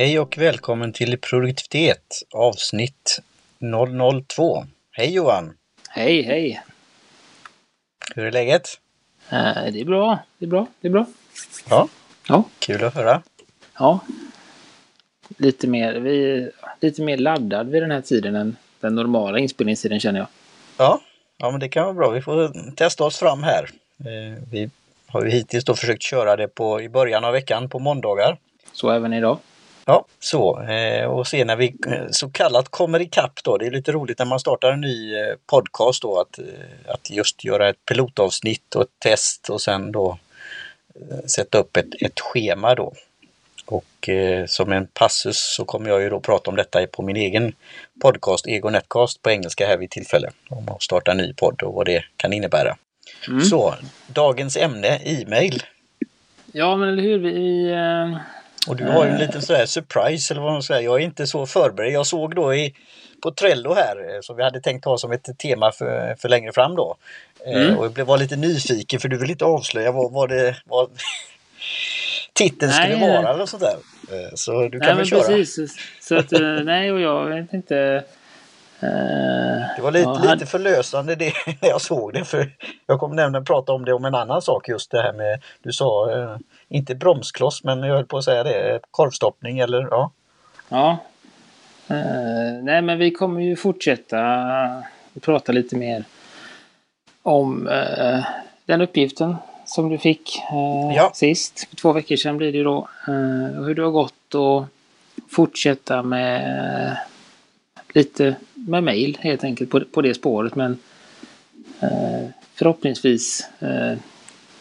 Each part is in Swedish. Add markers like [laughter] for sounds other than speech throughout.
Hej och välkommen till produktivitet avsnitt 002. Hej Johan! Hej, hej! Hur är läget? Eh, det är bra, det är bra, det är bra. Ja, Ja, kul att höra. ja. Lite mer, vi, lite mer laddad vid den här tiden än den normala inspelningstiden känner jag. Ja, ja men det kan vara bra. Vi får testa oss fram här. Eh, Vi har ju hittills då försökt köra det på, i början av veckan på måndagar. Så även idag. Ja, så. eh, Och se när vi eh, så kallat kommer ikapp då. Det är lite roligt när man startar en ny eh, podcast då att, att just göra ett pilotavsnitt och ett test och sen då sätta upp ett, ett schema då. Och eh, som en passus så kommer jag ju då prata om detta på min egen podcast, Ego Netcast på engelska här vid tillfälle. Om att starta en ny podd och vad det kan innebära. Mm. Så, dagens ämne, e-mail. Ja, men eller hur? Vi, vi, eh, Och du har ju en liten sådär surprise eller vad man säger. Jag är inte så förberedd. Jag såg då i, på Trello här eh, som vi hade tänkt ha som ett tema för, för längre fram då. Eh, Mm. Och jag blev var lite nyfiken för du vill inte avslöja vad, vad det vad [laughs] titeln Nej, skulle vara eller sånt där. Eh, Så du kan nej, väl köra. precis. Så att, eh, [laughs] nej, och jag vet inte. eh, Det var lite, ja, hade- lite förlösande det [laughs] när jag såg det. För jag kommer nämligen prata om det om en annan sak just det här med, du sa, eh, inte bromskloss men jag höll på att säga det, korvstoppning eller ja. Ja. Eh, nej, men vi kommer ju fortsätta prata lite mer om eh, den uppgiften som du fick eh, Ja. sist. För två veckor sedan blir det ju då. Eh, hur det har gått och fortsätta med eh, lite med mail helt enkelt på, på det spåret. Men eh, förhoppningsvis eh,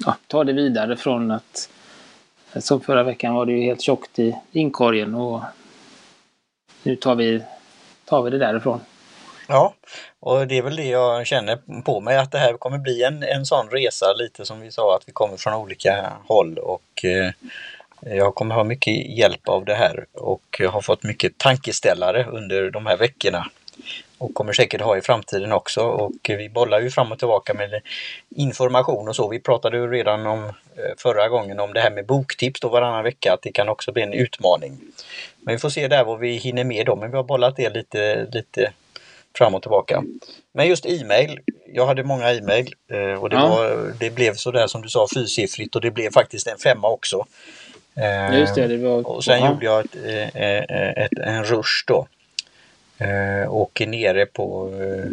ja, ta det vidare från att som förra veckan var det ju helt tjockt i inkorgen och nu tar vi, tar vi det därifrån. Ja, och det är väl det jag känner på mig att det här kommer bli en, en sån resa lite som vi sa att vi kommer från olika håll och eh, jag kommer ha mycket hjälp av det här och jag har fått mycket tankeställare under de här veckorna och kommer säkert ha i framtiden också och vi bollar ju fram och tillbaka med information och så. Vi pratade ju redan om eh, förra gången om det här med boktips då varannan vecka att det kan också bli en utmaning. Men vi får se där vad vi hinner med då, men vi har bollat det lite, lite fram och tillbaka. Men just e-mail, jag hade många e-mail eh, och det, Ja. var, det blev sådär som du sa fyrsiffrigt och det blev faktiskt en femma också. Eh, Just det, det var... och sen ja. gjorde jag ett, eh, eh, ett, en rush då. Eh, och är nere på eh,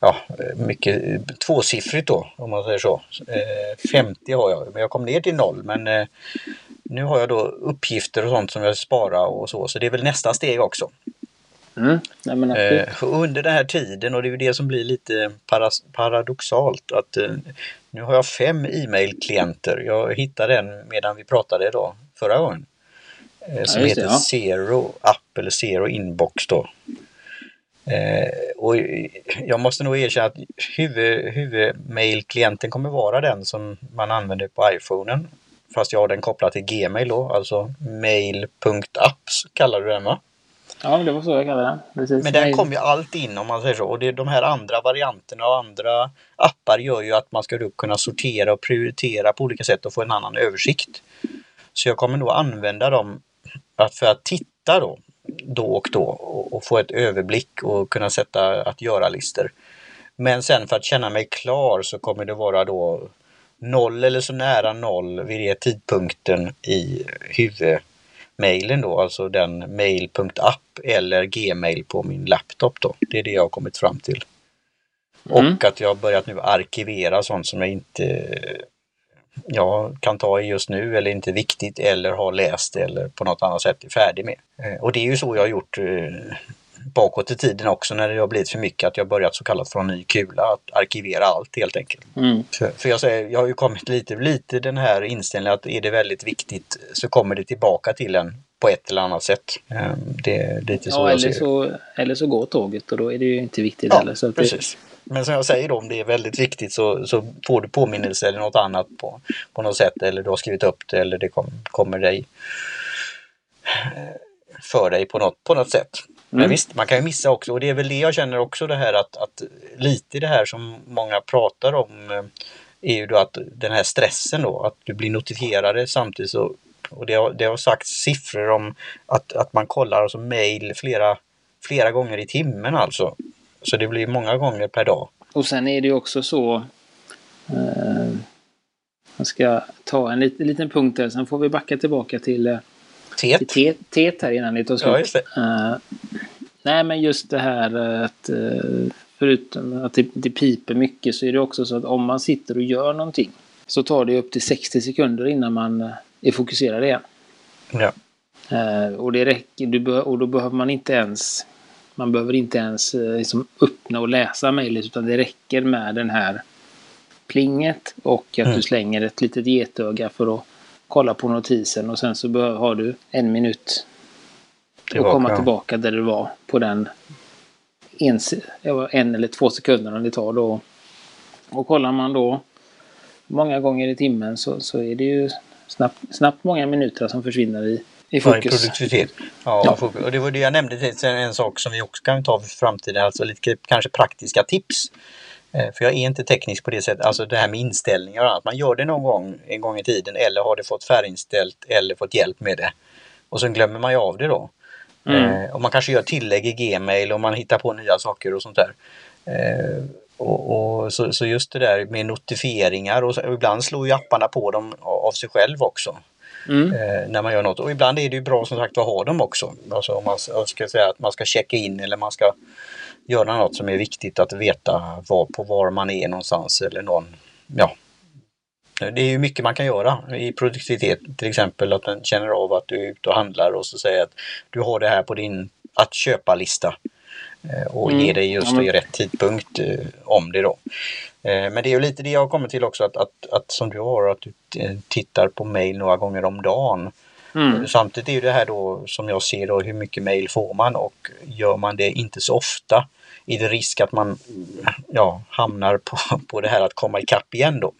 ja, mycket tvåsiffrigt då om man säger så. Eh, 50 har jag, men jag kom ner till noll. Men eh, nu har jag då uppgifter och sånt som jag sparar och så. Så det är väl nästa steg också. Mm. Nej. Eh, under den här tiden och det är ju det som blir lite paradoxalt att eh, nu har jag fem e-mail-klienter. Jag hittade en medan vi pratade idag förra gången. Eh, som det, heter ja. Zero App eller Zero Inbox då. Eh, och jag måste nog erkänna att huvud, huvudmail-klienten kommer vara den som man använder på iPhonen. Fast jag har den kopplad till Gmail då, alltså mail.apps kallar du den va? Ja, det var så jag kallade den. Precis. Men Nej. kommer ju allt in om man säger så. Och det, de här andra varianterna och andra appar gör ju att man ska då kunna sortera och prioritera på olika sätt och få en annan översikt. Så jag kommer nog använda dem att för att titta då, då och då och, få ett överblick och kunna sätta att göra-listor. Men sen för att känna mig klar så kommer det vara då noll eller så nära noll vid den tidpunkten i huvudmailen då, alltså den mail.app eller gmail på min laptop då. Det är det jag har kommit fram till. Mm. Och att jag har börjat nu arkivera sånt som jag inte jag kan ta i just nu eller inte viktigt eller har läst eller på något annat sätt är färdig med. Eh, Och det är ju så jag har gjort eh, bakåt i tiden också när det har blivit för mycket att jag börjat så kallat från ny kula att arkivera allt helt enkelt. Mm. För, för jag säger, jag har ju kommit lite, lite den här inställningen att är det väldigt viktigt så kommer det tillbaka till en på ett eller annat sätt. Eh, Det är lite så Ja, jag eller ser så, eller så går tåget och då är det ju inte viktigt Ja, heller. Så att det, precis. Men som jag säger då, om det är väldigt viktigt så, så får du påminnelse eller något annat på, på något sätt eller du har skrivit upp det eller det kom, kommer dig eh, för dig på något, på något sätt. Men Mm. visst, man kan ju missa också och det är väl det jag känner också det här att, att lite det här som många pratar om eh, är ju då att den här stressen då, att du blir notifierade samtidigt så Och det har, det har sagt siffror om att, att man kollar alltså mail flera, flera gånger i timmen alltså. Så det blir många gånger per dag. Och sen är det också så eh, jag ska ta en lit, liten punkt där, sen får vi backa tillbaka till, eh, Tet. till tet här innan det tar slut. Ja. Eh, nej, men just det här att eh, förutom att det, det piper mycket så är det också så att om man sitter och gör någonting så tar det upp till 60 sekunder innan man eh, är fokuserad igen. Ja. Och det räcker, och då behöver man inte ens man behöver inte ens eh, liksom öppna och läsa mejlet utan det räcker med den här plinget och att Mm. du slänger ett litet getöga för att kolla på notisen och sen så har du en minut Tillbaka. att komma tillbaka där du var på den en, en eller två sekunderna det tar då. Och kollar man då många gånger i timmen så, så är det ju snabbt, snabbt många minuter som försvinner i, i Ja, i fokus. produktivitet. Ja, Ja. fokus. och det var det jag nämnde, en sak som vi också kan ta för framtiden, alltså lite kanske praktiska tips. Eh, För jag är inte teknisk på det sättet, alltså det här med inställningar och annat. Man gör det någon gång, en gång i tiden, eller har det fått färginställt eller fått hjälp med det. Och sen glömmer man ju av det då. Mm. Eh, och man kanske gör tillägg i Gmail och man hittar på nya saker och sånt där. Eh, och, och så, så just det där med notifieringar och, så, och ibland slår ju apparna på dem av av sig själv också Mm. eh, när man gör något. Och ibland är det ju bra som sagt att ha dem också. Alltså om man ska säga att man ska checka in eller man ska göra något som är viktigt att veta var, på var man är någonstans eller någon, ja. Det är ju mycket man kan göra i produktivitet. Till exempel att den känner av att du är ute och handlar och så säger att du har det här på din att köpa-lista eh, Och Mm. ger dig just men- i rätt tidpunkt eh, om det då. Eh, Men det är ju lite det jag har kommit till också att, att, att som du har att du tittar på mail några gånger om dagen. Mm. Samtidigt är ju det här då som jag ser då hur mycket mail får man och gör man det inte så ofta är det risk att man ja, hamnar på, [laughs] på det här att komma ikapp igen då.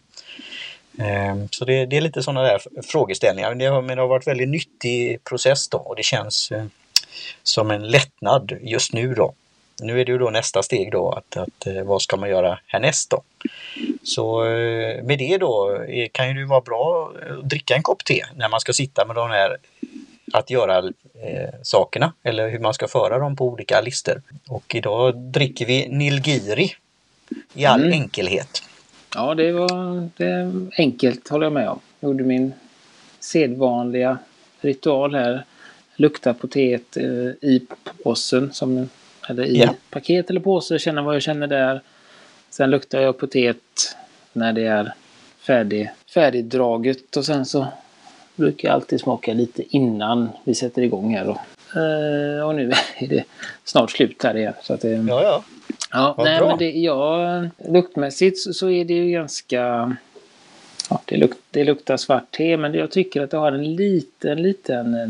Så det, det är lite sådana där frågeställningar. Men det har, men det har varit väldigt nyttig process då och det känns som en lättnad just nu då. Nu är det ju då nästa steg då att, att eh, vad ska man göra härnäst då? Så eh, med det då eh, kan ju det vara bra att dricka en kopp te när man ska sitta med de här att göra eh, sakerna eller hur man ska föra dem på olika listor. Och idag dricker vi Nilgiri i all Mm. enkelhet. Ja, det var det enkelt håller jag med om. Gjorde min sedvanliga ritual här. Lukta på teet eh, i påsen. Som, eller i Ja. paket eller påse. Känna vad jag känner där. Sen luktar jag på teet när det är färdig, färdigdraget. Och sen så brukar jag alltid smaka lite innan vi sätter igång här. Då. Eh, och nu [laughs] är det snart slut här igen. Så att det, Ja, ja. Ja, Vad nej, bra. men det, ja, luktmässigt så, så är det ju ganska... Ja, det, luk, det luktar svart te, men jag tycker att det har en liten, liten eh,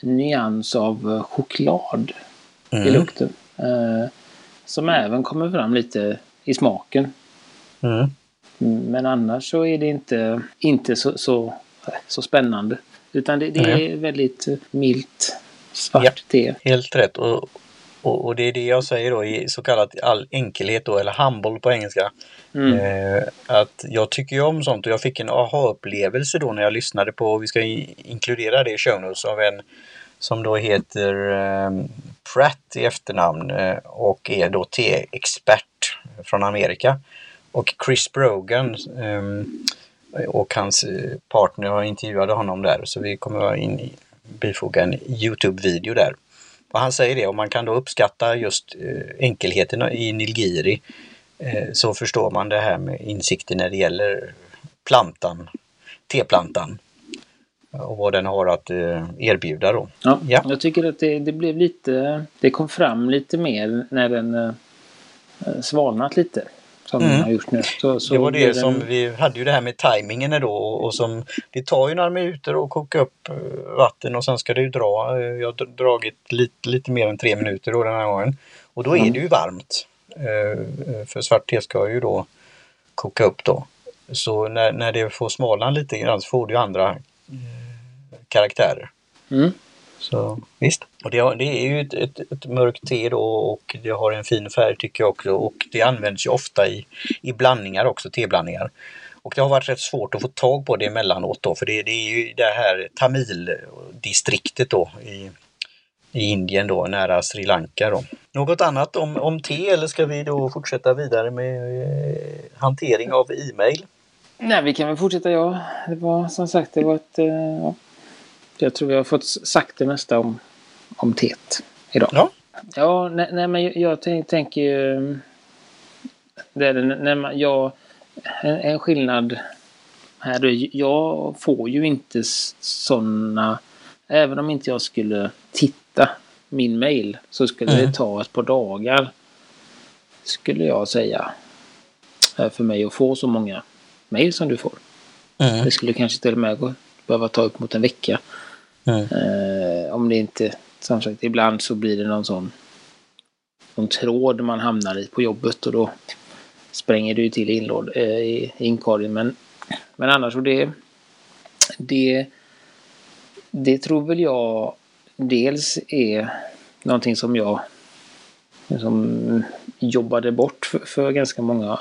nyans av choklad i Mm. lukten. Eh, som även kommer fram lite i smaken. Mm. Men annars så är det inte, inte så, så, så spännande. Utan det, det är väldigt milt svart Ja. te. Helt rätt. Och, och, och det är det jag säger då i så kallat all enkelhet då, eller humble på engelska. Mm. Eh, att jag tycker ju om sånt och jag fick en aha-upplevelse då när jag lyssnade på, vi ska inkludera det i show notes, av en som då heter eh, Pratt i efternamn eh, och är då te-expert från Amerika. Och Chris Brogan eh, och hans partner har intervjuade honom där så vi kommer att in, bifoga en Youtube-video där. Och han säger det, om man kan då uppskatta just eh, enkelheten i Nilgiri eh, så förstår man det här med insikter när det gäller plantan, teplantan och vad den har att eh, erbjuda då. Ja, Ja. Jag tycker att det, det blev lite... Det kom fram lite mer när den eh, svalnat lite. Som Mm. den har gjort nu. Så, så det var det den- som vi hade ju det här med tajmingen då och som det tar ju några minuter att koka upp eh, vatten och sen ska det ju dra. Jag har dr- dragit lite, lite mer än tre minuter då den här gången. Och då är Mm. det ju varmt. För svart te ska ju då koka upp då. Så när, när det får smalna lite grann så får du andra karaktärer. Mm. Så visst. Och det, det är ju ett, ett, ett mörkt te då och det har en fin färg tycker jag också och det används ju ofta i, i blandningar också, teblandningar. Och det har varit rätt svårt att få tag på det emellanåt då för det, det är ju det här Tamil-distriktet då i, i Indien då, nära Sri Lanka då. Något annat om, om te eller ska vi då fortsätta vidare med eh, hantering av e-mail? Nej, vi kan väl fortsätta. Ja, det var som sagt, det var ett... eh, Ja, jag tror vi har fått sagt det mesta om, om teet idag. Ja. Ja, nej, nej men jag, jag tänk, tänker ju... Det är det, när man, jag, en, en skillnad här är jag får ju inte sådana... Även om inte jag skulle titta min mail så skulle Mm. det ta ett par dagar. Skulle jag säga. eh, För mig att få så många mail som du får. Mm. Det skulle kanske till och med gå, behöva ta upp mot en vecka. Mm. Eh, om det inte, som sagt, ibland så blir det någon sån någon tråd man hamnar i på jobbet och då spränger det ju till inlåd, eh, i inkorgen. Men, men annars, och det, det, det tror väl jag dels är någonting som jag som jobbade bort för, för ganska många,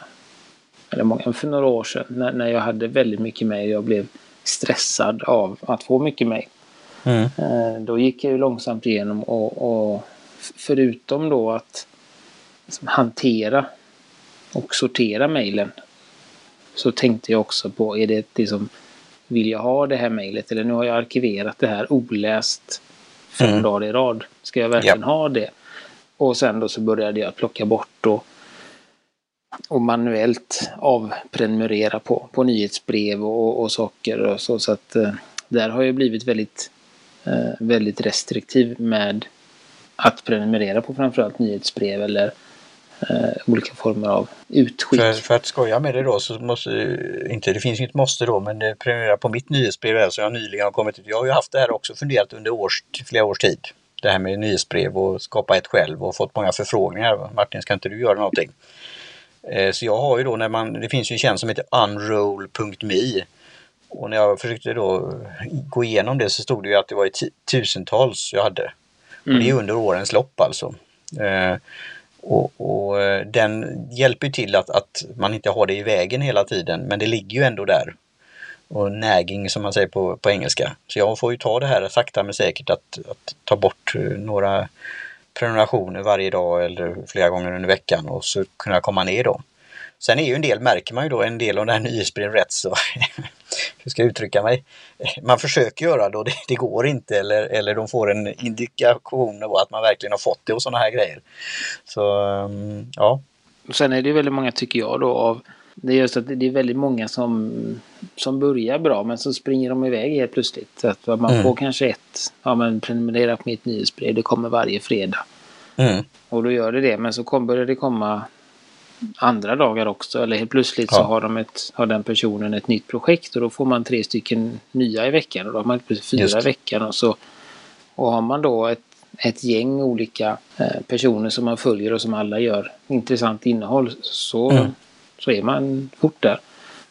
eller många, för några år sedan när, när jag hade väldigt mycket och jag blev stressad av att få mycket med. Mm. Eh, Då gick jag ju långsamt igenom och, och förutom då att liksom hantera och sortera mejlen så tänkte jag också på, är det liksom, vill jag ha det här mejlet eller nu har jag arkiverat det här oläst fem Mm. dagar i rad. Ska jag verkligen ha det? Och sen då så började jag plocka bort och, och manuellt avprenumerera på, på nyhetsbrev och, och saker och så. Så att eh, där har jag blivit väldigt, eh, väldigt restriktiv med att prenumerera på framförallt nyhetsbrev eller eh, olika former av utskick. För, för att skoja med det då så måste inte, det finns ju måste då, men eh, prenumerera på mitt nyhetsbrev här som jag nyligen har kommit ut. Jag har ju haft det här också funderat under års, flera års tid. Det här med nyhetsbrev och skapa ett själv och fått många förfrågningar. Martin, ska inte du göra någonting? Eh, Så jag har ju då när man, det finns ju en tjänst som heter unroll.me och när jag försökte då gå igenom det så stod det ju att det var i tusentals jag hade. Och det är under årens lopp alltså. Eh, och, och eh, den hjälper ju till att, att man inte har det i vägen hela tiden men det ligger ju ändå där. Och nagging som man säger på, på engelska. Så jag får ju ta det här sakta men säkert att, att ta bort några prenumerationer varje dag eller flera gånger under veckan och så kunna komma ner då. Sen är ju en del, märker man ju då, en del av det här nyhetsbrevet rätt så, [laughs] hur ska jag uttrycka mig? Man försöker göra det och det, det går inte eller, eller de får en indikation på att man verkligen har fått det och sådana här grejer. Så ehm, ja, Och sen är det väldigt många, tycker jag, då av det är just att det är väldigt många som, som börjar bra men så springer de iväg helt plötsligt. Så att man Mm. får kanske ett, ja men prenumerera på mitt nyhetsbrev, det kommer varje fredag. mm, Och då gör det det, men så kom, börjar det komma andra dagar också. Eller helt plötsligt så Ja. har, de ett, har den personen ett nytt projekt och då får man tre stycken nya i veckan. Och då har man plötsligt Just fyra i veckan. Och, så, och har man då ett, ett gäng olika eh, personer som man följer och som alla gör intressant innehåll så, Mm. Så är man fort där.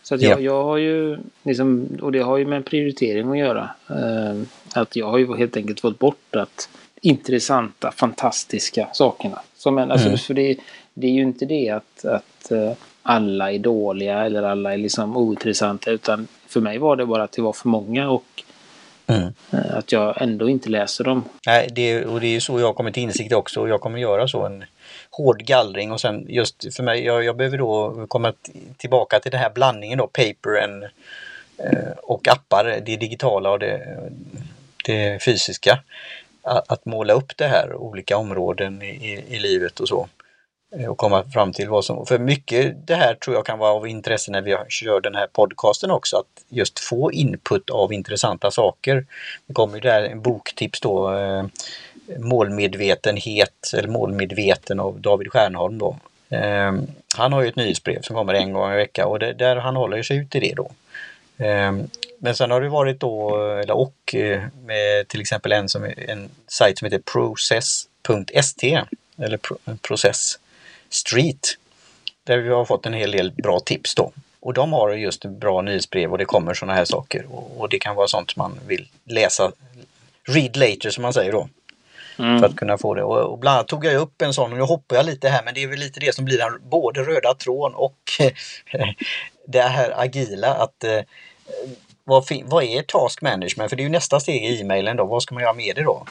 Så att Ja. jag, jag har ju, liksom, och det har ju med en prioritering att göra. Eh, att jag har ju helt enkelt fått bort att intressanta, fantastiska sakerna. Som en, alltså, Mm. För det, det är ju inte det att, att eh, alla är dåliga eller alla är liksom ointressanta. Utan för mig var det bara att det var för många och mm. eh, att jag ändå inte läser dem. Nej, det, och det är ju så jag kommit till insikt också och jag kommer göra så en hård gallring och sen just för mig, jag, jag behöver då komma tillbaka till den här blandningen då, paper and, eh, och appar, det digitala och det, det fysiska. Att, att måla upp det här, olika områden i, i, i livet och så. Eh, och komma fram till vad som, för mycket det här tror jag kan vara av intresse när vi kör den här podcasten också, att just få input av intressanta saker. Det kommer ju där en boktips då, eh, Målmedvetenhet eller Målmedveten av David Stjernholm då. Ehm, han har ju ett nyhetsbrev som kommer en gång i veckan och det, där han håller sig ut i det då. Ehm, men sen har det varit då, eller och eh, med till exempel en, som, en sajt som heter process.st eller Process Street. Där vi har fått en hel del bra tips då. Och de har just bra nyhetsbrev och det kommer sådana här saker. Och, och det kan vara sånt man vill läsa, read later som man säger då. Mm. För att kunna få det. Och, och bland annat tog jag upp en sån, och nu hoppar jag lite här, men det är väl lite det som blir den både röda tråden och [laughs] det här agila. att eh, vad, vad, är task management? För det är ju nästa steg i e-mailen då. Vad ska man göra med det då?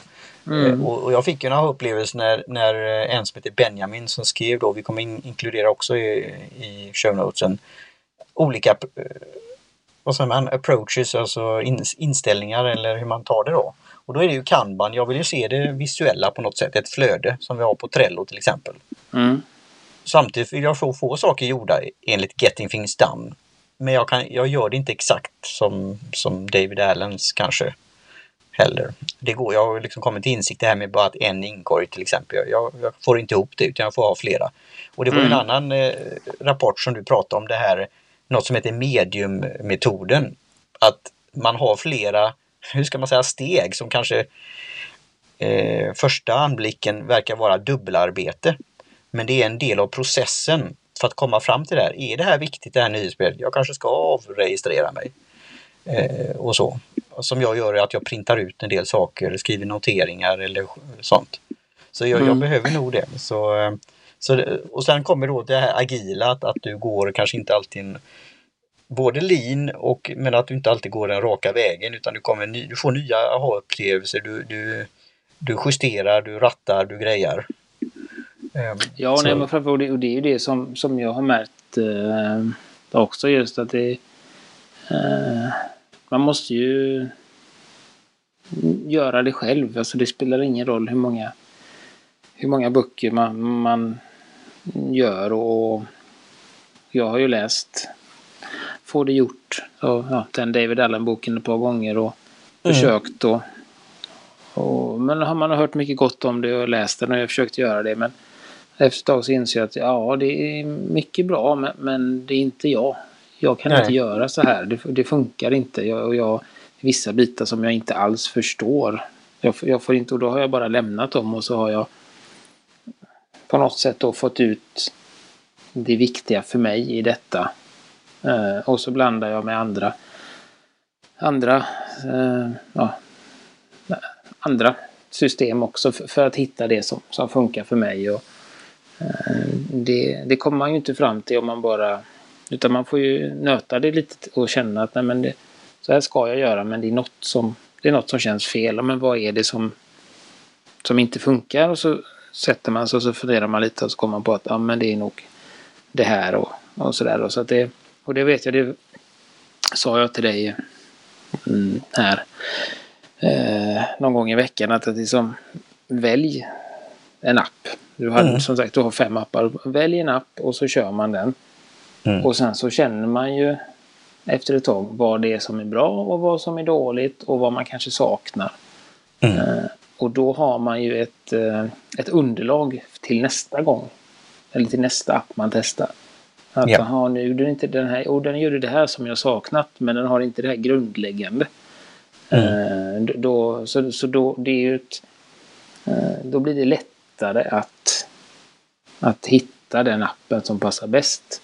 Mm. Eh, och, och, jag fick ju några upplevelser när, när en som heter Benjamin som skrev då, vi kommer in, inkludera också i, i show notesen, olika eh, vad säger man, approaches, alltså in, inställningar eller hur man tar det då. Och då är det ju kanban, jag vill ju se det visuella på något sätt, ett flöde som vi har på Trello till exempel. Mm. Samtidigt vill jag få, få saker gjorda enligt Getting Things Done. Men jag, kan, jag gör det inte exakt som, som David Allens kanske heller. Det går, jag har liksom kommit till insikt det här med bara att en inkorg till exempel. Jag, jag, får inte ihop det utan jag får ha flera. Och det var mm. en annan eh, rapport som du pratade om det här, något som heter mediummetoden. Att man har flera, hur ska man säga, steg som kanske eh, första anblicken verkar vara dubbelarbete. Men det är en del av processen för att komma fram till det här. Är det här viktigt det här nyhetsspelet? Jag kanske ska avregistrera mig. Eh, och så. Som jag gör är att jag printar ut en del saker, skriver noteringar eller sånt. Så jag, mm. jag behöver nog det. Så, eh, så, och sen kommer då det här agila, att, att du går kanske inte alltid en, både lean och men att du inte alltid går den raka vägen utan du, kommer du får nya aha-upplevelser. Du, du, du justerar, du rattar, du grejar. Um, ja, nej, men framför, och det är ju det som, som jag har märkt eh, också just att det eh, man måste ju göra det själv. Alltså det spelar ingen roll hur många, hur många böcker man, man gör och jag har ju läst Få det gjort. Och, ja, den David Allen-boken ett par gånger och mm. försökt och, och Men har man hört mycket gott om det och läst den och jag försökt göra det men efter ett tag så inser jag att ja, det är mycket bra men, men det är inte jag. Jag kan Nej. inte göra så här. Det, det funkar inte. Jag, och jag, vissa bitar som jag inte alls förstår. Jag, jag, får inte, och då har jag bara lämnat dem och så har jag på något sätt då fått ut det viktiga för mig i detta. Eh, och så blandar jag med andra andra eh, ja, andra system också för, för, att hitta det som, som funkar för mig. Och, eh, det, det kommer man ju inte fram till om man bara utan man får ju nöta det lite och känna att nej men det, så här ska jag göra men det är något som, det är något som känns fel. Men vad är det som, som inte funkar? Och så sätter man sig och så funderar man lite och så kommer man på att ja, men det är nog det här och, och sådär. Så det, och det vet jag, det sa jag till dig mm, här eh, någon gång i veckan att det liksom välj en app. Du har mm. som sagt du har fem appar. Välj en app och så kör man den. Mm. Och sen så känner man ju efter ett tag vad det är som är bra och vad som är dåligt och vad man kanske saknar. Mm. Eh, och då har man ju ett, eh, ett underlag till nästa gång. Eller till nästa app man testar. Att ja. aha, nu gjorde den inte den här, och den gjorde det här som jag saknat men den har inte det här grundläggande. Mm. Eh, då, så, så då, det är ju ett, eh, då blir det lättare att, att hitta den appen som passar bäst.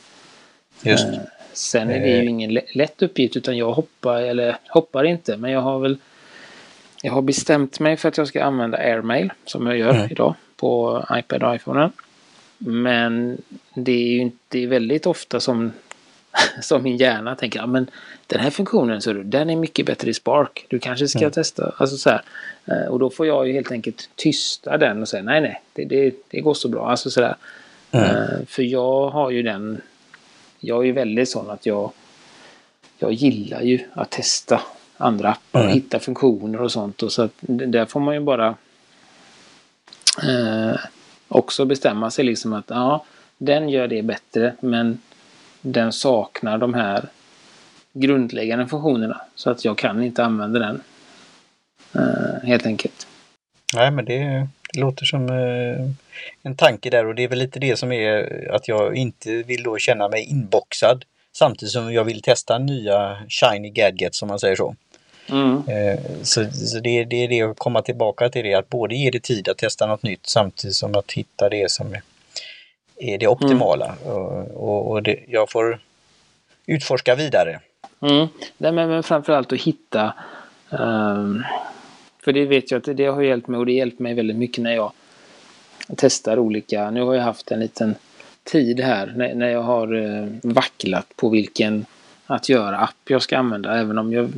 Just. Eh, sen är det ju eh. ingen lätt uppgift utan jag hoppar, eller hoppar inte, men jag har väl jag har bestämt mig för att jag ska använda Airmail som jag gör mm. idag på iPad och iPhone. Men det är ju inte väldigt ofta som, [laughs] som min hjärna tänker ja, men den här funktionen så den är mycket bättre i Spark. Du kanske ska mm. testa. Alltså så här. Eh, och då får jag ju helt enkelt tysta den och säga nej nej det, det, det går så bra. Alltså så där. Mm. För jag har ju den jag är ju väldigt sån att jag, jag gillar ju att testa andra appar och mm. hitta funktioner och sånt. Och så att där får man ju bara eh, också bestämma sig liksom att ja, den gör det bättre men den saknar de här grundläggande funktionerna så att jag kan inte använda den. Eh, helt enkelt. Nej men det, det låter som eh, en tanke där och det är väl lite det som är att jag inte vill då känna mig inboxad samtidigt som jag vill testa nya shiny gadgets som man säger så. Mm. Eh, så, så det, det, är det att komma tillbaka till det att både ge det tid att testa något nytt samtidigt som att hitta det som är det optimala. Mm. Och, och, det, jag får utforska vidare. Mm. Nej, men, men framförallt att hitta um För det vet jag att det har hjälpt mig och det hjälpt mig väldigt mycket när jag testar olika. Nu har jag haft en liten tid här när, när jag har eh, vacklat på vilken att göra app jag ska använda. Även om jag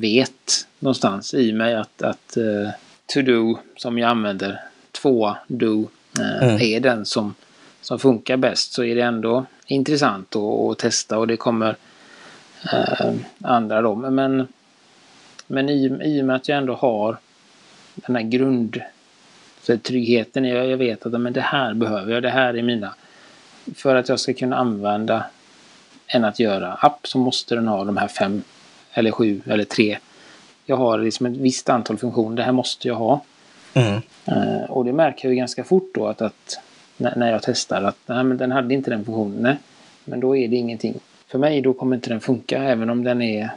vet någonstans i mig att, att uh, To-Do som jag använder, två Do, uh, mm. är den som, som funkar bäst. Så är det ändå intressant att, testa och det kommer uh, andra då. Men, men i, i och med att jag ändå har den här grund för tryggheten. Jag, jag vet att men det här behöver jag, det här är mina. För att jag ska kunna använda en att göra app så måste den ha de här fem eller sju eller tre. Jag har liksom ett visst antal funktioner. Det här måste jag ha. Mm. Uh, och det märker jag ganska fort då att, att när, när jag testar att nej, men den hade inte den funktionen. Nej, men då är det ingenting. För mig då kommer inte den funka även om den är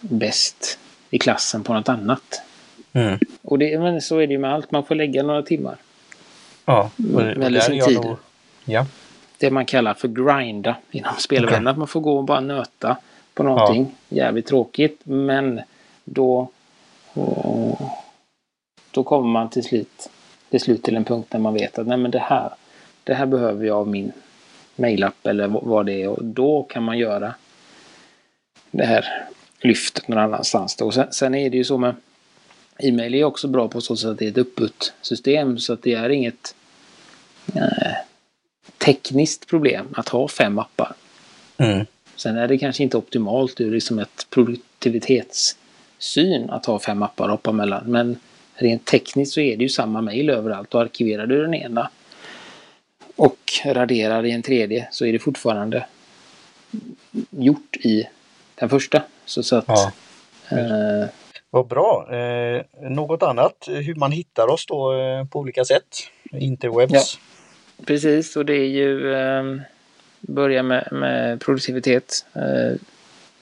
bäst i klassen på något annat. Mm. Och det, men så är det ju med allt. Man får lägga några timmar. Ja, och, Eller sin tid. Nog, ja. Det man kallar för grinda inom spelvärlden. Okay. Att man får gå och bara nöta på någonting. Ja. Jävligt tråkigt. Men då, då kommer man till slut, till slut till en punkt där man vet att nej men det här, det här behöver jag av min mejlapp eller vad det är. Och då kan man göra det här lyftet någon annanstans. Då. Och sen, sen är det ju så med E-mail är också bra på så sätt att det är ett uppbut-system så att det är inget eh, tekniskt problem att ha fem appar. Mm. Sen är det kanske inte optimalt ur liksom ett produktivitetssyn att ha fem appar att hoppa mellan. Men rent tekniskt så är det ju samma mail överallt och arkiverar du den ena och raderar i en tredje så är det fortfarande gjort i den första. Så, så att ja. eh, vad bra! Eh, något annat, hur man hittar oss då eh, på olika sätt? Interwebs? Ja, precis, och det är ju eh, börja med, med produktivitet. Eh,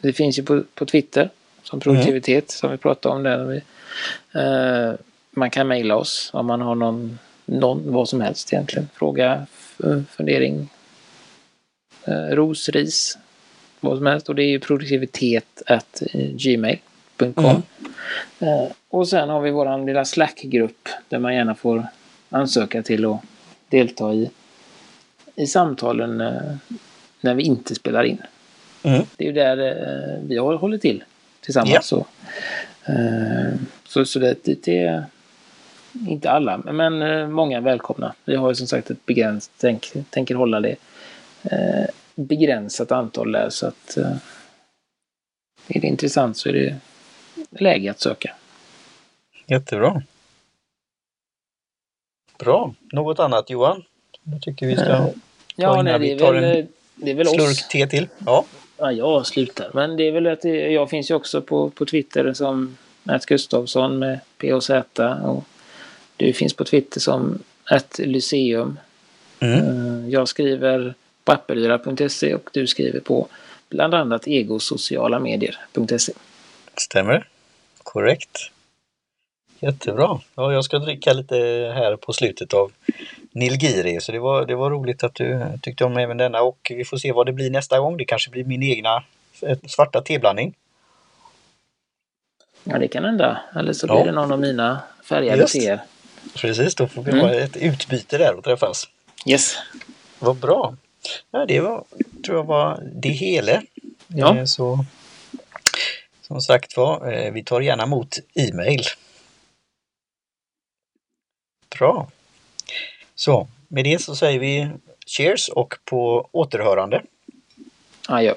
det finns ju på, på Twitter som produktivitet mm. som vi pratade om där. Eh, man kan mejla oss om man har någon, någon, vad som helst egentligen. Fråga, fundering, eh, ros, ris, vad som helst. Och det är ju produktivitet at gmail.com. Mm. Och sen har vi vår lilla Slack-grupp där man gärna får ansöka till att delta i, i samtalen eh, när vi inte spelar in. Mm. Det är ju där eh, vi har hållit till tillsammans. Ja. Så, så, så det, det är inte alla, men många välkomna. Vi har ju som sagt ett begränsat, tänk, tänker hålla det begränsat antal där så att är det intressant så är det läge att söka. Jättebra. Bra. Något annat Johan? Jag tycker vi ska ja, nej, det är väl, en det är väl slurk oss. te till. Ja. ja, jag slutar. Men det är väl att jag finns ju också på, på Twitter som Nat Gustafsson med POZ och du finns på Twitter som ett Lyceum. Mm. Eh, jag skriver på appelyra.se och du skriver på bland annat egosocialamedier.se. Stämmer. Korrekt. Jättebra. Ja, jag ska dricka lite här på slutet av Nilgiri så det var, det var roligt att du tyckte om även denna och vi får se vad det blir nästa gång. Det kanske blir min egna svarta teblandning. Ja, det kan hända. Eller så blir ja. det någon av mina färgade teer. Precis, då får vi mm. ha ett utbyte där och träffas. Yes. Vad bra. Ja, det var, tror jag var det hela. Ja. Eh, så som sagt var, eh, vi tar gärna emot e-mail. Bra! Så med det så säger vi cheers och på återhörande. Adjö.